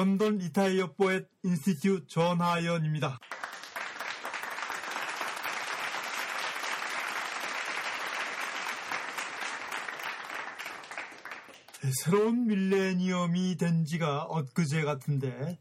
런던 Retire Poet Institute 전하연입니다. 네, 새로운 밀레니엄이 된 지가 엊그제 같은데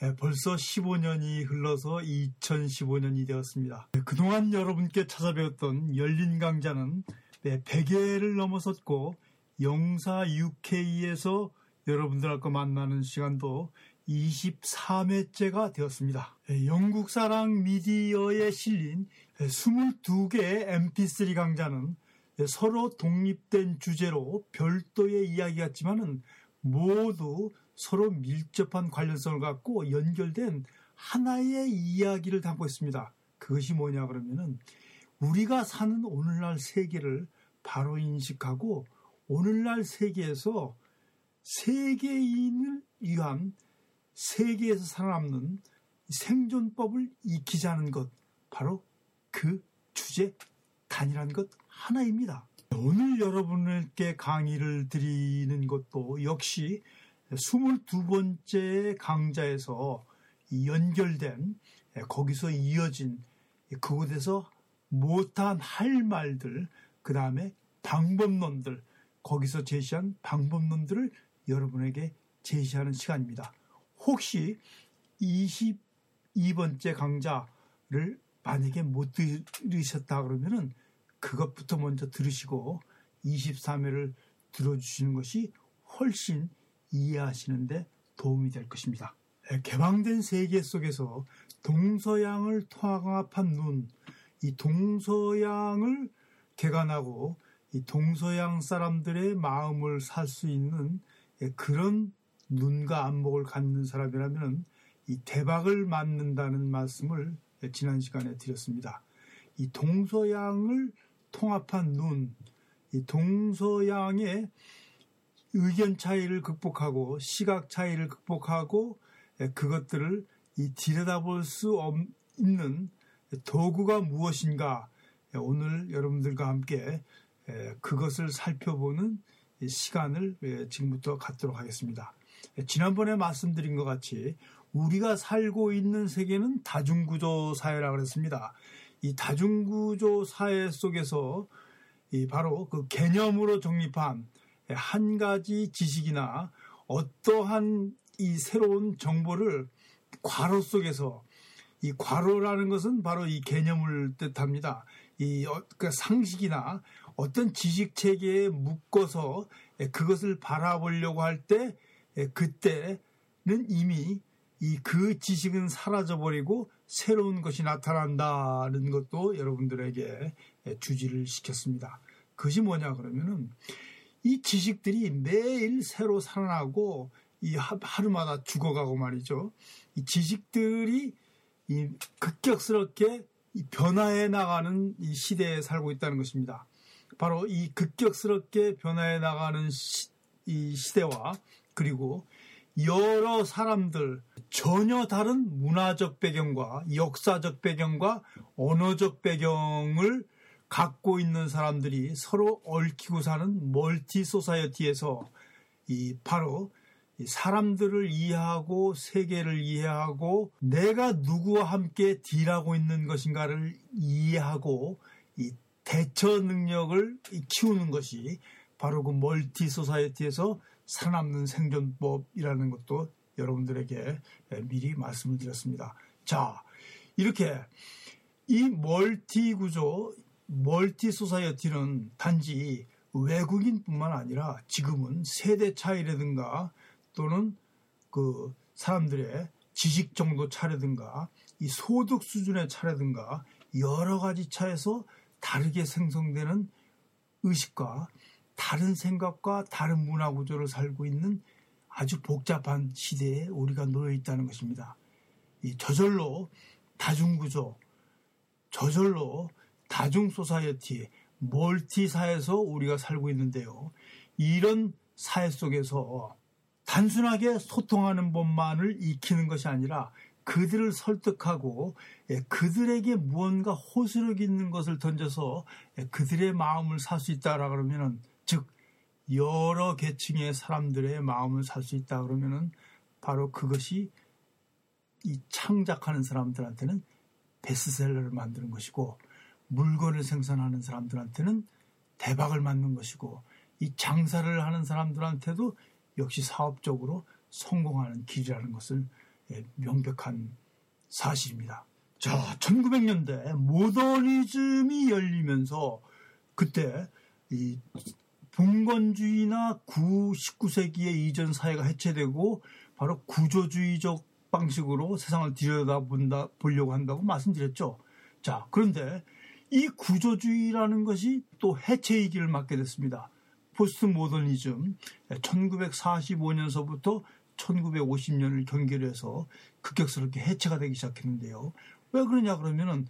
네, 벌써 15년이 흘러서 2015년이 되었습니다. 네, 그동안 여러분께 찾아뵈었던 열린 강좌는 100회를 넘어섰고 영사 UK에서 여러분들과 만나는 시간도 23회째가 되었습니다. 영국 사랑 미디어에 실린 22개의 mp3 강좌는 서로 독립된 주제로 별도의 이야기 같지만은 모두 서로 밀접한 관련성을 갖고 연결된 하나의 이야기를 담고 있습니다. 그것이 뭐냐 그러면은 우리가 사는 오늘날 세계를 바로 인식하고 오늘날 세계에서 세계인을 위한 세계에서 살아남는 생존법을 익히자는 것 바로 그 주제 단이라는 것 하나입니다. 오늘 여러분께 강의를 드리는 것도 역시 22번째 강좌에서 연결된 거기서 이어진 그곳에서 못한 할 말들 그 다음에 방법론들 거기서 제시한 방법론들을 여러분에게 제시하는 시간입니다. 혹시 22번째 강좌를 만약에 못 들으셨다 그러면은 그것부터 먼저 들으시고 23회를 들어주시는 것이 훨씬 이해하시는데 도움이 될 것입니다. 네, 개방된 세계 속에서 동서양을 통합한 눈, 이 동서양을 개관하고 이 동서양 사람들의 마음을 살 수 있는 그런 눈과 안목을 갖는 사람이라면 이 대박을 맞는다는 말씀을 지난 시간에 드렸습니다. 이 동서양을 통합한 눈, 이 동서양의 의견 차이를 극복하고 시각 차이를 극복하고 그것들을 이 들여다볼 수 없는 도구가 무엇인가 오늘 여러분들과 함께 그것을 살펴보는 시간을 지금부터 갖도록 하겠습니다. 지난번에 말씀드린 것 같이 우리가 살고 있는 세계는 다중구조 사회라 그랬습니다. 이 다중구조 사회 속에서 바로 그 개념으로 정립한 한 가지 지식이나 어떠한 이 새로운 정보를 괄호 속에서 이 괄호라는 것은 바로 이 개념을 뜻합니다. 이 어, 그 상식이나 어떤 지식 체계에 묶어서 그것을 바라보려고 할 때 그때는 이미 이 그 지식은 사라져 버리고 새로운 것이 나타난다는 것도 여러분들에게 주지를 시켰습니다. 그것이 뭐냐 그러면은 이 지식들이 매일 새로 살아나고 이 하루마다 죽어가고 말이죠. 이 지식들이 이 급격스럽게 변화해 나가는 이 시대에 살고 있다는 것입니다. 바로 이 급격스럽게 변화해 나가는 시, 이 시대와 그리고 여러 사람들 전혀 다른 문화적 배경과 역사적 배경과 언어적 배경을 갖고 있는 사람들이 서로 얽히고 사는 멀티 소사이어티에서 이 바로 사람들을 이해하고 세계를 이해하고 내가 누구와 함께 딜하고 있는 것인가를 이해하고 이 대처 능력을 키우는 것이 바로 그 multi society에서 살아남는 생존법이라는 것도 여러분들에게 미리 말씀을 드렸습니다. 자, 이렇게 이 multi 구조, multi society는 단지 외국인뿐만 아니라 지금은 세대 차이라든가 또는 그 사람들의 지식 정도 차이라든가 이 소득 수준의 차이라든가 여러 가지 차에서 다르게 생성되는 의식과 다른 생각과 다른 문화 구조를 살고 있는 아주 복잡한 시대에 우리가 놓여 있다는 것입니다. 이 저절로 다중구조, 저절로 다중 society, multi 사회에서 우리가 살고 있는데요. 이런 사회 속에서 단순하게 소통하는 법만을 익히는 것이 아니라 그들을 설득하고 예, 그들에게 무언가 호소력 있는 것을 던져서 예, 그들의 마음을 살 수 있다라 그러면은 즉 여러 계층의 사람들의 마음을 살 수 있다 그러면은 바로 그것이 이 창작하는 사람들한테는 베스트셀러를 만드는 것이고 물건을 생산하는 사람들한테는 대박을 맞는 것이고 이 장사를 하는 사람들한테도 역시 사업적으로 성공하는 길이라는 것을 예, 명백한 사실입니다. 자, 1900년대 모더니즘이 열리면서 그때 이 봉건주의나 9, 19세기의 이전 사회가 해체되고 바로 구조주의적 방식으로 세상을 들여다본다 보려고 한다고 말씀드렸죠. 자, 그런데 이 구조주의라는 것이 또 해체의 길을 맞게 됐습니다. 포스트 모더니즘 1945년서부터 1950년을 경계로 해서 급격스럽게 해체가 되기 시작했는데요. 왜 그러냐 그러면은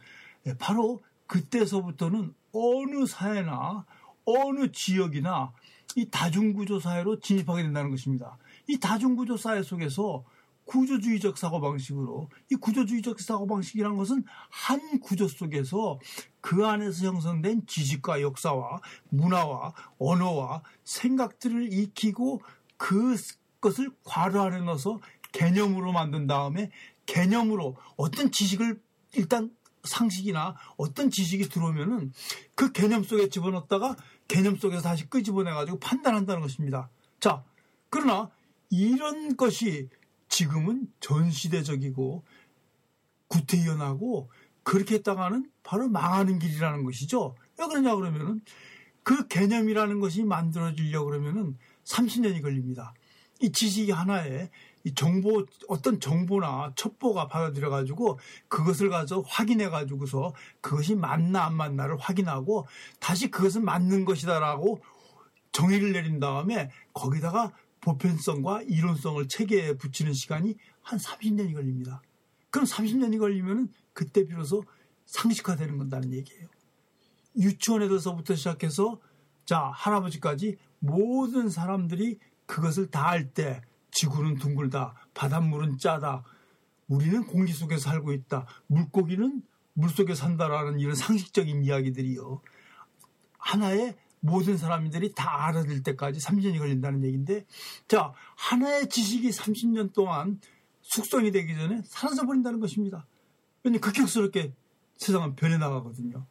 바로 그때서부터는 어느 사회나 어느 지역이나 이 다중구조 사회로 진입하게 된다는 것입니다. 이 다중구조 사회 속에서 구조주의적 사고방식으로 이 구조주의적 사고방식이라는 것은 한 구조 속에서 그 안에서 형성된 지식과 역사와 문화와 언어와 생각들을 익히고 그 것을 괄호 안에 넣어서 개념으로 만든 다음에 개념으로 어떤 지식을 일단 상식이나 어떤 지식이 들어오면은 그 개념 속에 집어넣다가 개념 속에서 다시 끄집어내가지고 판단한다는 것입니다. 자, 그러나 이런 것이 지금은 전시대적이고 구태연하고 그렇게 했다가는 바로 망하는 길이라는 것이죠. 왜 그러냐 그러면은 그 개념이라는 것이 만들어지려고 그러면은 30년이 걸립니다. 이 지식이 하나에 이 정보 어떤 정보나 첩보가 받아들여 가지고 그것을 가서 확인해 가지고서 그것이 맞나 안 맞나를 확인하고 다시 그것은 맞는 것이다라고 정의를 내린 다음에 거기다가 보편성과 이론성을 체계에 붙이는 시간이 한 30년이 걸립니다. 그럼 30년이 걸리면은 그때 비로소 상식화되는 건다는 얘기예요. 유치원에서부터 시작해서 자 할아버지까지 모든 사람들이 그것을 다 알 때 지구는 둥글다. 바닷물은 짜다. 우리는 공기 속에 살고 있다. 물고기는 물 속에 산다라는 이런 상식적인 이야기들이요. 하나의 모든 사람들이 다 알아들 때까지 30년이 걸린다는 얘기인데, 자, 하나의 지식이 30년 동안 숙성이 되기 전에 사라져 버린다는 것입니다. 왜냐하면 급격스럽게 세상은 변해 나가거든요.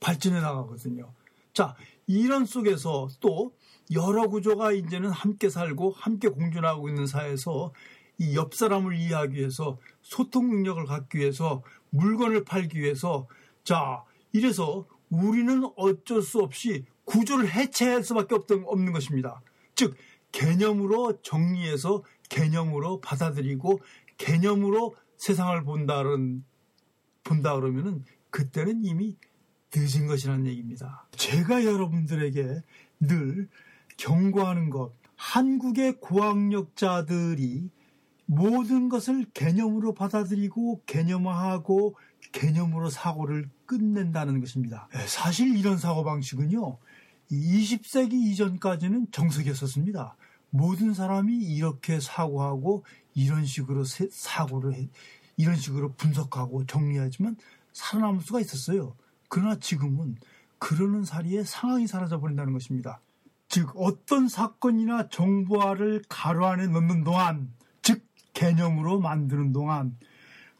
발전해 나가거든요. 자, 이런 속에서 또 여러 구조가 이제는 함께 살고 함께 공존하고 있는 사회에서 이 옆 사람을 이해하기 위해서 소통 능력을 갖기 위해서 물건을 팔기 위해서 자 이래서 우리는 어쩔 수 없이 구조를 해체할 수밖에 없던, 없는 것입니다. 즉 개념으로 정리해서 개념으로 받아들이고 개념으로 세상을 본다는 본다 그러면은 그때는 이미 늦은 것이라는 얘기입니다. 제가 여러분들에게 늘 경고하는 것, 한국의 고학력자들이 모든 것을 개념으로 받아들이고 개념화하고 개념으로 사고를 끝낸다는 것입니다. 예, 사실 이런 사고방식은요, 20세기 이전까지는 정석이었었습니다. 모든 사람이 이렇게 사고하고 이런 식으로 사고를 해, 이런 식으로 분석하고 정리하지만 살아남을 수가 있었어요. 그러나 지금은 그러는 사리에 상황이 사라져 버린다는 것입니다. 즉 어떤 사건이나 정보화를 가로 안에 넣는 동안 즉 개념으로 만드는 동안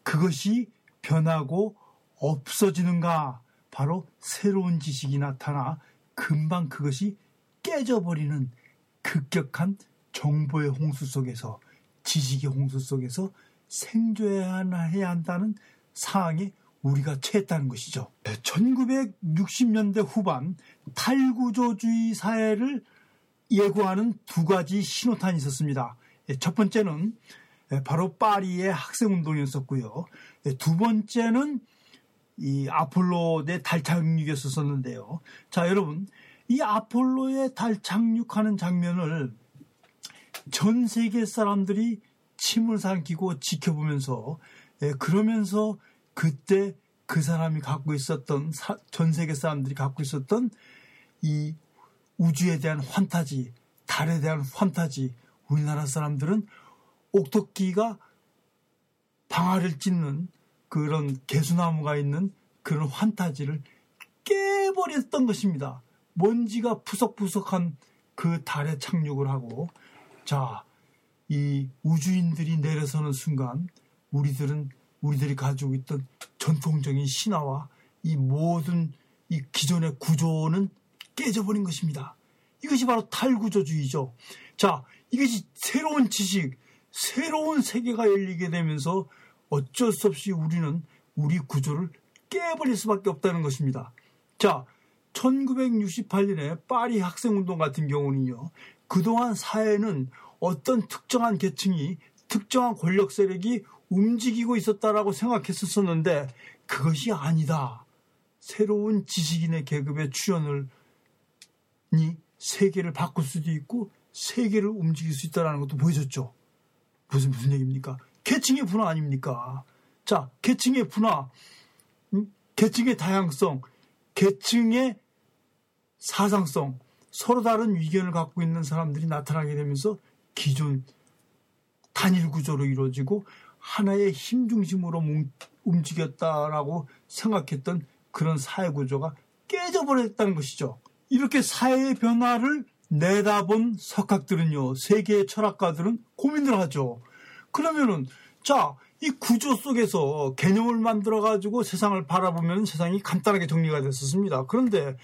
그것이 변하고 없어지는가? 바로 새로운 지식이 나타나 금방 그것이 깨져버리는 급격한 정보의 홍수 속에서 지식의 홍수 속에서 생존해야 한다는 상황에 우리가 처했다는 것이죠. 1960년대 후반 탈구조주의 사회를 예고하는 두 가지 신호탄이 있었습니다. 예, 첫 번째는 예, 바로 파리의 학생운동이었었고요. 예, 두 번째는 이 아폴로의 달 착륙이었었는데요. 자, 여러분, 이 아폴로의 달 착륙하는 장면을 전 세계 사람들이 침을 삼키고 지켜보면서 그러면서 그때 그 사람이 갖고 있었던 사, 전 세계 사람들이 갖고 있었던 이 우주에 대한 환타지, 달에 대한 환타지, 우리나라 사람들은 옥토끼가 방아를 찢는 그런 개수나무가 있는 그런 환타지를 깨버렸던 것입니다. 먼지가 푸석푸석한 그 달에 착륙을 하고 자, 이 우주인들이 내려서는 순간 우리들은 우리들이 가지고 있던 전통적인 신화와 이 모든 이 기존의 구조는 깨져버린 것입니다. 이것이 바로 탈구조주의죠. 자, 이것이 새로운 지식, 새로운 세계가 열리게 되면서 어쩔 수 없이 우리는 우리 구조를 깨버릴 수밖에 없다는 것입니다. 자, 1968년에 파리 학생운동 같은 경우는요, 그동안 사회는 어떤 특정한 계층이 특정한 권력 세력이 움직이고 있었다라고 생각했었었는데 그것이 아니다. 새로운 지식인의 계급의 출현을 니 세계를 바꿀 수도 있고 세계를 움직일 수 있다는 것도 보여줬죠. 무슨 무슨 얘기입니까? 계층의 분화 아닙니까? 자, 계층의 분화, 음? 계층의 다양성, 계층의 사상성, 서로 다른 의견을 갖고 있는 사람들이 나타나게 되면서 기존 단일 구조로 이루어지고 하나의 힘 중심으로 움직였다라고 생각했던 그런 사회 구조가 깨져버렸다는 것이죠. 이렇게 사회의 변화를 내다본 석학들은요, 세계의 철학가들은 고민을 하죠. 그러면은, 자, 이 구조 속에서 개념을 만들어가지고 세상을 바라보면 세상이 간단하게 정리가 됐었습니다. 그런데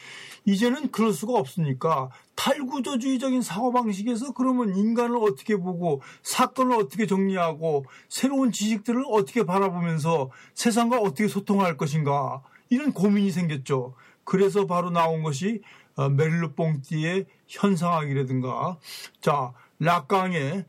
이제는 그럴 수가 없으니까 탈구조주의적인 사고방식에서 그러면 인간을 어떻게 보고 사건을 어떻게 정리하고 새로운 지식들을 어떻게 바라보면서 세상과 어떻게 소통할 것인가 이런 고민이 생겼죠. 그래서 바로 나온 것이 어, 메릴로 뽕띠의 현상학이라든가 자 락강의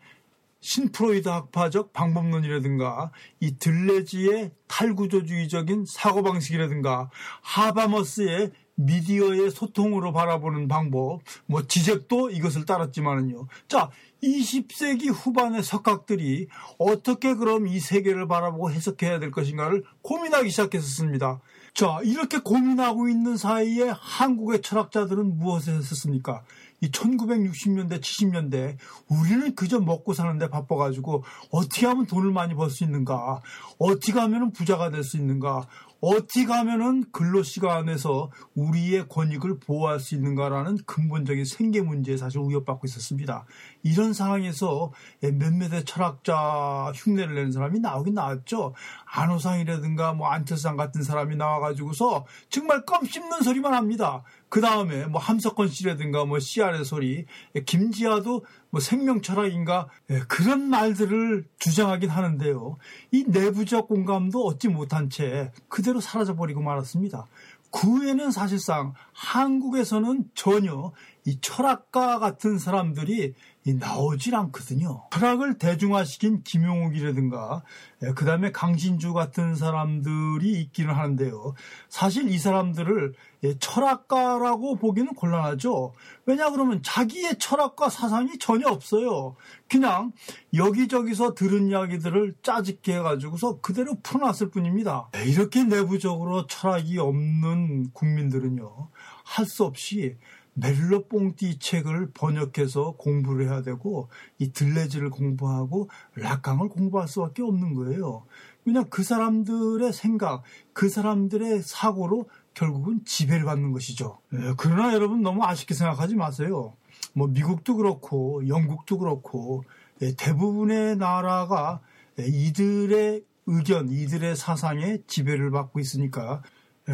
신프로이드 학파적 방법론이라든가 이 들레지의 탈구조주의적인 사고방식이라든가 하바머스의 미디어의 소통으로 바라보는 방법, 뭐 지적도 이것을 따랐지만은요. 자, 20세기 후반의 석학들이 어떻게 그럼 이 세계를 바라보고 해석해야 될 것인가를 고민하기 시작했었습니다. 자, 이렇게 고민하고 있는 사이에 한국의 철학자들은 무엇을 했었습니까? 이 1960년대, 70년대 우리는 그저 먹고 사는데 바빠가지고 어떻게 하면 돈을 많이 벌 수 있는가? 어떻게 하면 부자가 될 수 있는가? 어떻게 하면은 근로 시간에서 우리의 권익을 보호할 수 있는가라는 근본적인 생계 문제에 사실 우려받고 있었습니다. 이런 상황에서 몇몇의 철학자 흉내를 내는 사람이 나오긴 나왔죠. 안호상이라든가 뭐 안철상 같은 사람이 나와가지고서 정말 껌 씹는 소리만 합니다. 그 다음에 뭐 함석헌 씨라든가 뭐 씨알의 소리, 김지아도 뭐 생명 철학인가 예, 그런 말들을 주장하긴 하는데요. 이 내부적 공감도 얻지 못한 채 그대로 사라져버리고 말았습니다. 그 후에는 사실상 한국에서는 전혀 이 철학가 같은 사람들이 나오질 않거든요. 철학을 대중화시킨 김용욱이라든가 예, 그 다음에 강신주 같은 사람들이 있기는 하는데요. 사실 이 사람들을 예, 철학가라고 보기는 곤란하죠. 왜냐 그러면 자기의 철학과 사상이 전혀 없어요. 그냥 여기저기서 들은 이야기들을 짜집게 해가지고서 그대로 풀어놨을 뿐입니다. 네, 이렇게 내부적으로 철학이 없는 국민들은요. 할 수 없이 멜로 뽕띠 책을 번역해서 공부를 해야 되고 이 들레즈를 공부하고 락강을 공부할 수밖에 없는 거예요. 그냥 그 사람들의 생각, 그 사람들의 사고로 결국은 지배를 받는 것이죠. 예, 그러나 여러분 너무 아쉽게 생각하지 마세요. 뭐 미국도 그렇고 영국도 그렇고 예, 대부분의 나라가 예, 이들의 의견, 이들의 사상에 지배를 받고 있으니까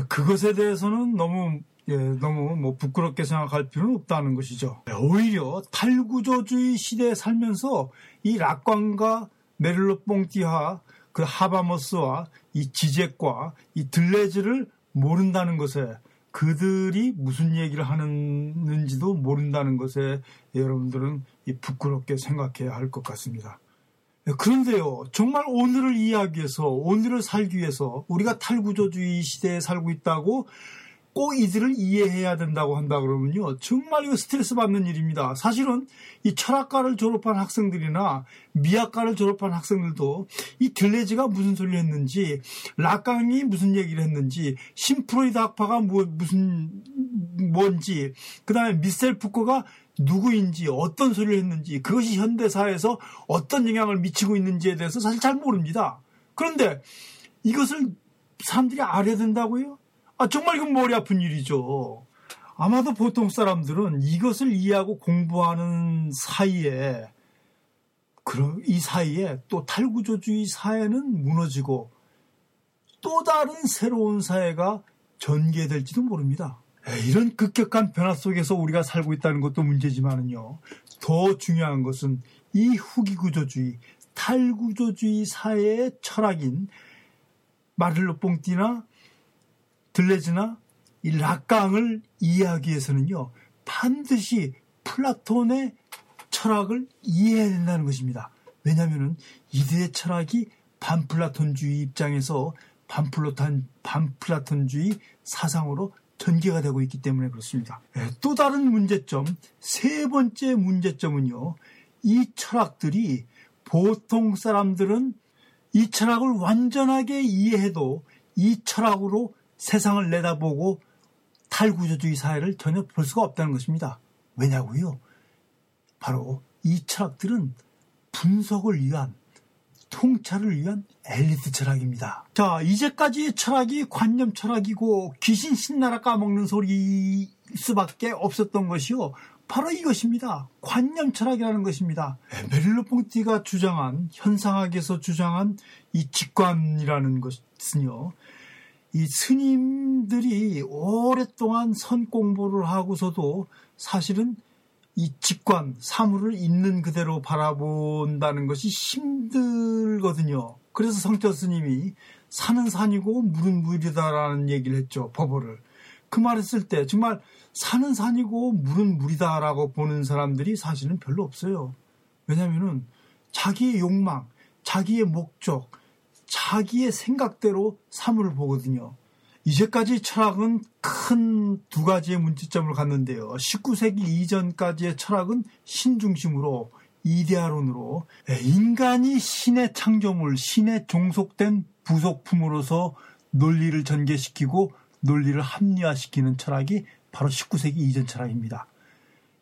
그것에 대해서는 너무 예, 너무 뭐 부끄럽게 생각할 필요는 없다는 것이죠. 네, 오히려 탈구조주의 시대에 살면서 이 락광과 메릴로 뽕띠와 그 하바머스와 이 지젝과 이 들레즈를 모른다는 것에 그들이 무슨 얘기를 하는지도 모른다는 것에 여러분들은 부끄럽게 생각해야 할 것 같습니다. 네, 그런데요, 정말 오늘을 이해하기 위해서, 오늘을 살기 위해서 우리가 탈구조주의 시대에 살고 있다고 꼭 이들을 이해해야 된다고 한다 그러면요. 정말 이거 스트레스 받는 일입니다. 사실은 이 철학과를 졸업한 학생들이나 미학과를 졸업한 학생들도 이 들레지가 무슨 소리를 했는지, 락강이 무슨 얘기를 했는지, 심프로이드 학파가 뭐, 무슨, 뭔지, 그 다음에 미셀 푸코가 누구인지, 어떤 소리를 했는지, 그것이 현대사에서 어떤 영향을 미치고 있는지에 대해서 사실 잘 모릅니다. 그런데 이것을 사람들이 알아야 된다고요? 아, 정말 이건 머리 아픈 일이죠. 아마도 보통 사람들은 이것을 이해하고 공부하는 사이에 그럼 이 사이에 또 탈구조주의 사회는 무너지고 또 다른 새로운 사회가 전개될지도 모릅니다. 이런 급격한 변화 속에서 우리가 살고 있다는 것도 문제지만은요. 더 중요한 것은 이 후기 구조주의, 탈구조주의 사회의 철학인 마를로 뽕띠나 들레즈나 이 락강을 이해하기 위해서는요. 반드시 플라톤의 철학을 이해해야 된다는 것입니다. 왜냐하면 이들의 철학이 반플라톤주의 입장에서 반플라톤, 반플라톤주의 사상으로 전개가 되고 있기 때문에 그렇습니다. 네, 또 다른 문제점, 세 번째 문제점은요. 이 철학들이 보통 사람들은 이 철학을 완전하게 이해해도 이 철학으로 세상을 내다보고 탈구조주의 사회를 전혀 볼 수가 없다는 것입니다. 왜냐고요? 바로 이 철학들은 분석을 위한 통찰을 위한 엘리트 철학입니다. 자, 이제까지의 철학이 관념 철학이고 귀신 신나라 까먹는 소리일 수밖에 없었던 것이요. 바로 이것입니다. 관념 철학이라는 것입니다. 메릴로 뽕티가 주장한 현상학에서 주장한 이 직관이라는 것은요. 이 스님들이 오랫동안 선 공부를 하고서도 사실은 이 직관, 사물을 있는 그대로 바라본다는 것이 힘들거든요. 그래서 성철 스님이 산은 산이고 물은 물이다라는 얘기를 했죠. 법어를. 그 말을 쓸때 정말 산은 산이고 물은 물이다라고 보는 사람들이 사실은 별로 없어요. 왜냐하면 자기의 욕망, 자기의 목적, 자기의 생각대로 사물을 보거든요. 이제까지 철학은 큰 두 가지의 문제점을 갖는데요. 19세기 이전까지의 철학은 신중심으로 이데아론으로 인간이 신의 창조물, 신의 종속된 부속품으로서 논리를 전개시키고 논리를 합리화시키는 철학이 바로 19세기 이전 철학입니다.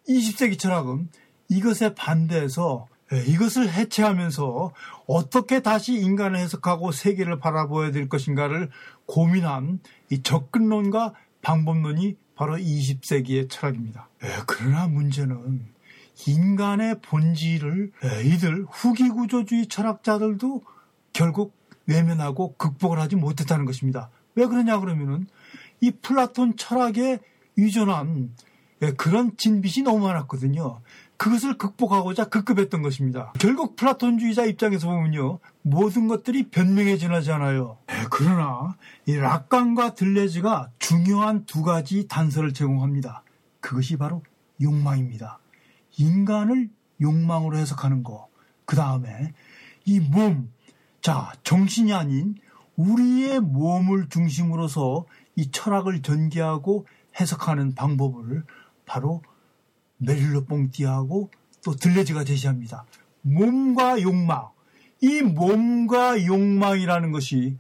20세기 철학은 이것에 반대해서 예, 이것을 해체하면서 어떻게 다시 인간을 해석하고 세계를 바라보아야 될 것인가를 고민한 이 접근론과 방법론이 바로 20세기의 철학입니다. 예, 그러나 문제는 인간의 본질을 예, 이들 후기 구조주의 철학자들도 결국 외면하고 극복을 하지 못했다는 것입니다. 왜 그러냐 그러면은 이 플라톤 철학에 의존한 그런 진빛이 너무 많았거든요. 그것을 극복하고자 급급했던 것입니다. 결국 플라톤주의자 입장에서 보면요. 모든 것들이 변명해지나잖아요. 네, 그러나 이 락강과 들레즈가 중요한 두 가지 단서를 제공합니다. 그것이 바로 욕망입니다. 인간을 욕망으로 해석하는 거. 그 다음에 이 몸, 자 정신이 아닌 우리의 몸을 중심으로서 이 철학을 전개하고 해석하는 방법을 바로 메릴로 뽕띠하고 또 들레즈가 제시합니다. 몸과 욕망. 이 몸과 욕망이라는 것이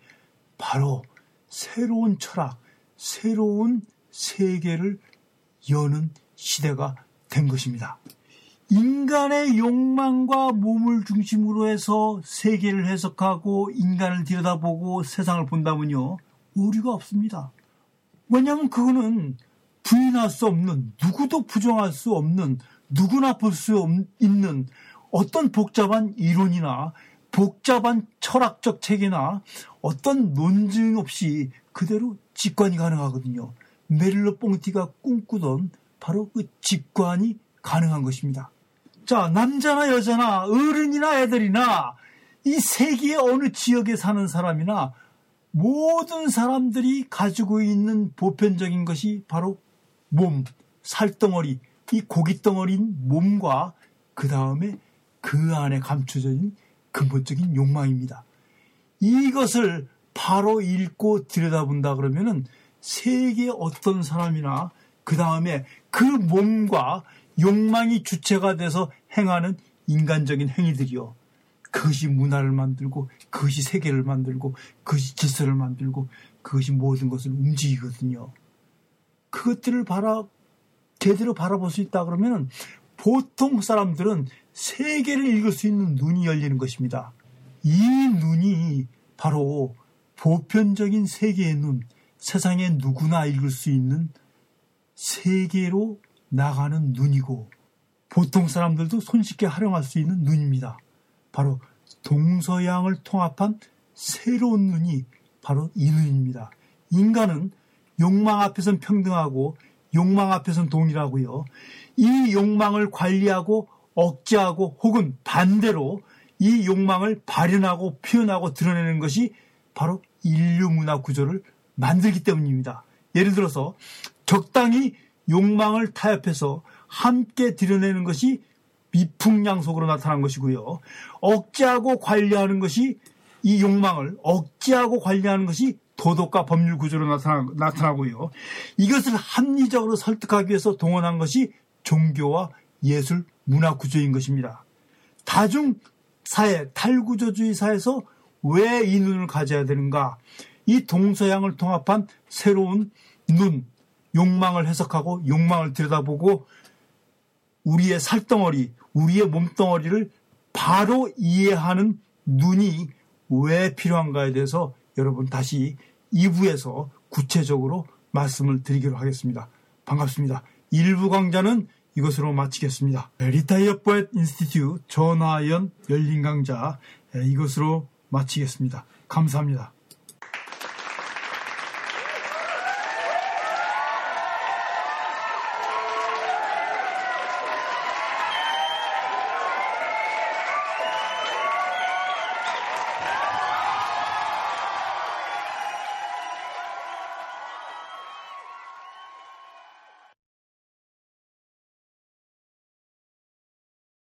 바로 새로운 철학, 새로운 세계를 여는 시대가 된 것입니다. 인간의 욕망과 몸을 중심으로 해서 세계를 해석하고 인간을 들여다보고 세상을 본다면요. 오류가 없습니다. 왜냐하면 그거는 부인할 수 없는 누구도 부정할 수 없는 누구나 볼 수 있는 어떤 복잡한 이론이나 복잡한 철학적 체계나 어떤 논증 없이 그대로 직관이 가능하거든요. 메릴로 뽕티가 꿈꾸던 바로 그 직관이 가능한 것입니다. 자, 남자나 여자나 어른이나 애들이나 이 세계의 어느 지역에 사는 사람이나 모든 사람들이 가지고 있는 보편적인 것이 바로 몸, 살덩어리, 이 고깃덩어리인 몸과 그 다음에 그 안에 감춰져 있는 근본적인 욕망입니다. 이것을 바로 읽고 들여다본다 그러면은 세계 어떤 사람이나 그 다음에 그 몸과 욕망이 주체가 돼서 행하는 인간적인 행위들이요. 그것이 문화를 만들고, 그것이 세계를 만들고, 그것이 질서를 만들고, 그것이 모든 것을 움직이거든요. 그것들을 바라 제대로 바라볼 수 있다 그러면 보통 사람들은 세계를 읽을 수 있는 눈이 열리는 것입니다. 이 눈이 바로 보편적인 세계의 눈, 세상에 누구나 읽을 수 있는 세계로 나가는 눈이고 보통 사람들도 손쉽게 활용할 수 있는 눈입니다. 바로 동서양을 통합한 새로운 눈이 바로 이 눈입니다. 인간은 욕망 앞에선 평등하고 욕망 앞에선 동일하고요. 이 욕망을 관리하고 억제하고 혹은 반대로 이 욕망을 발현하고 표현하고 드러내는 것이 바로 인류 문화 구조를 만들기 때문입니다. 예를 들어서 적당히 욕망을 타협해서 함께 드러내는 것이 미풍양속으로 나타난 것이고요. 억제하고 관리하는 것이 이 욕망을 억제하고 관리하는 것이 도덕과 법률 구조로 나타나, 나타나 고요. 이것을 합리적으로 설득하기 위해서 동원한 것이 종교와 예술, 문화 구조인 것입니다. 다중 사회, 탈구조주의 사회에서 왜 이 눈을 가져야 되는가? 이 동서양을 통합한 새로운 눈, 욕망을 해석하고 욕망을 들여다보고 우리의 살덩어리, 우리의 몸덩어리를 바로 이해하는 눈이 왜 필요한가에 대해서 여러분 다시 2부에서 구체적으로 말씀을 드리기로 하겠습니다. 반갑습니다. 1부 강좌는 이것으로 마치겠습니다. 리타이어 포엣 인스티튜 전하연 열린 강좌 이것으로 마치겠습니다. 감사합니다.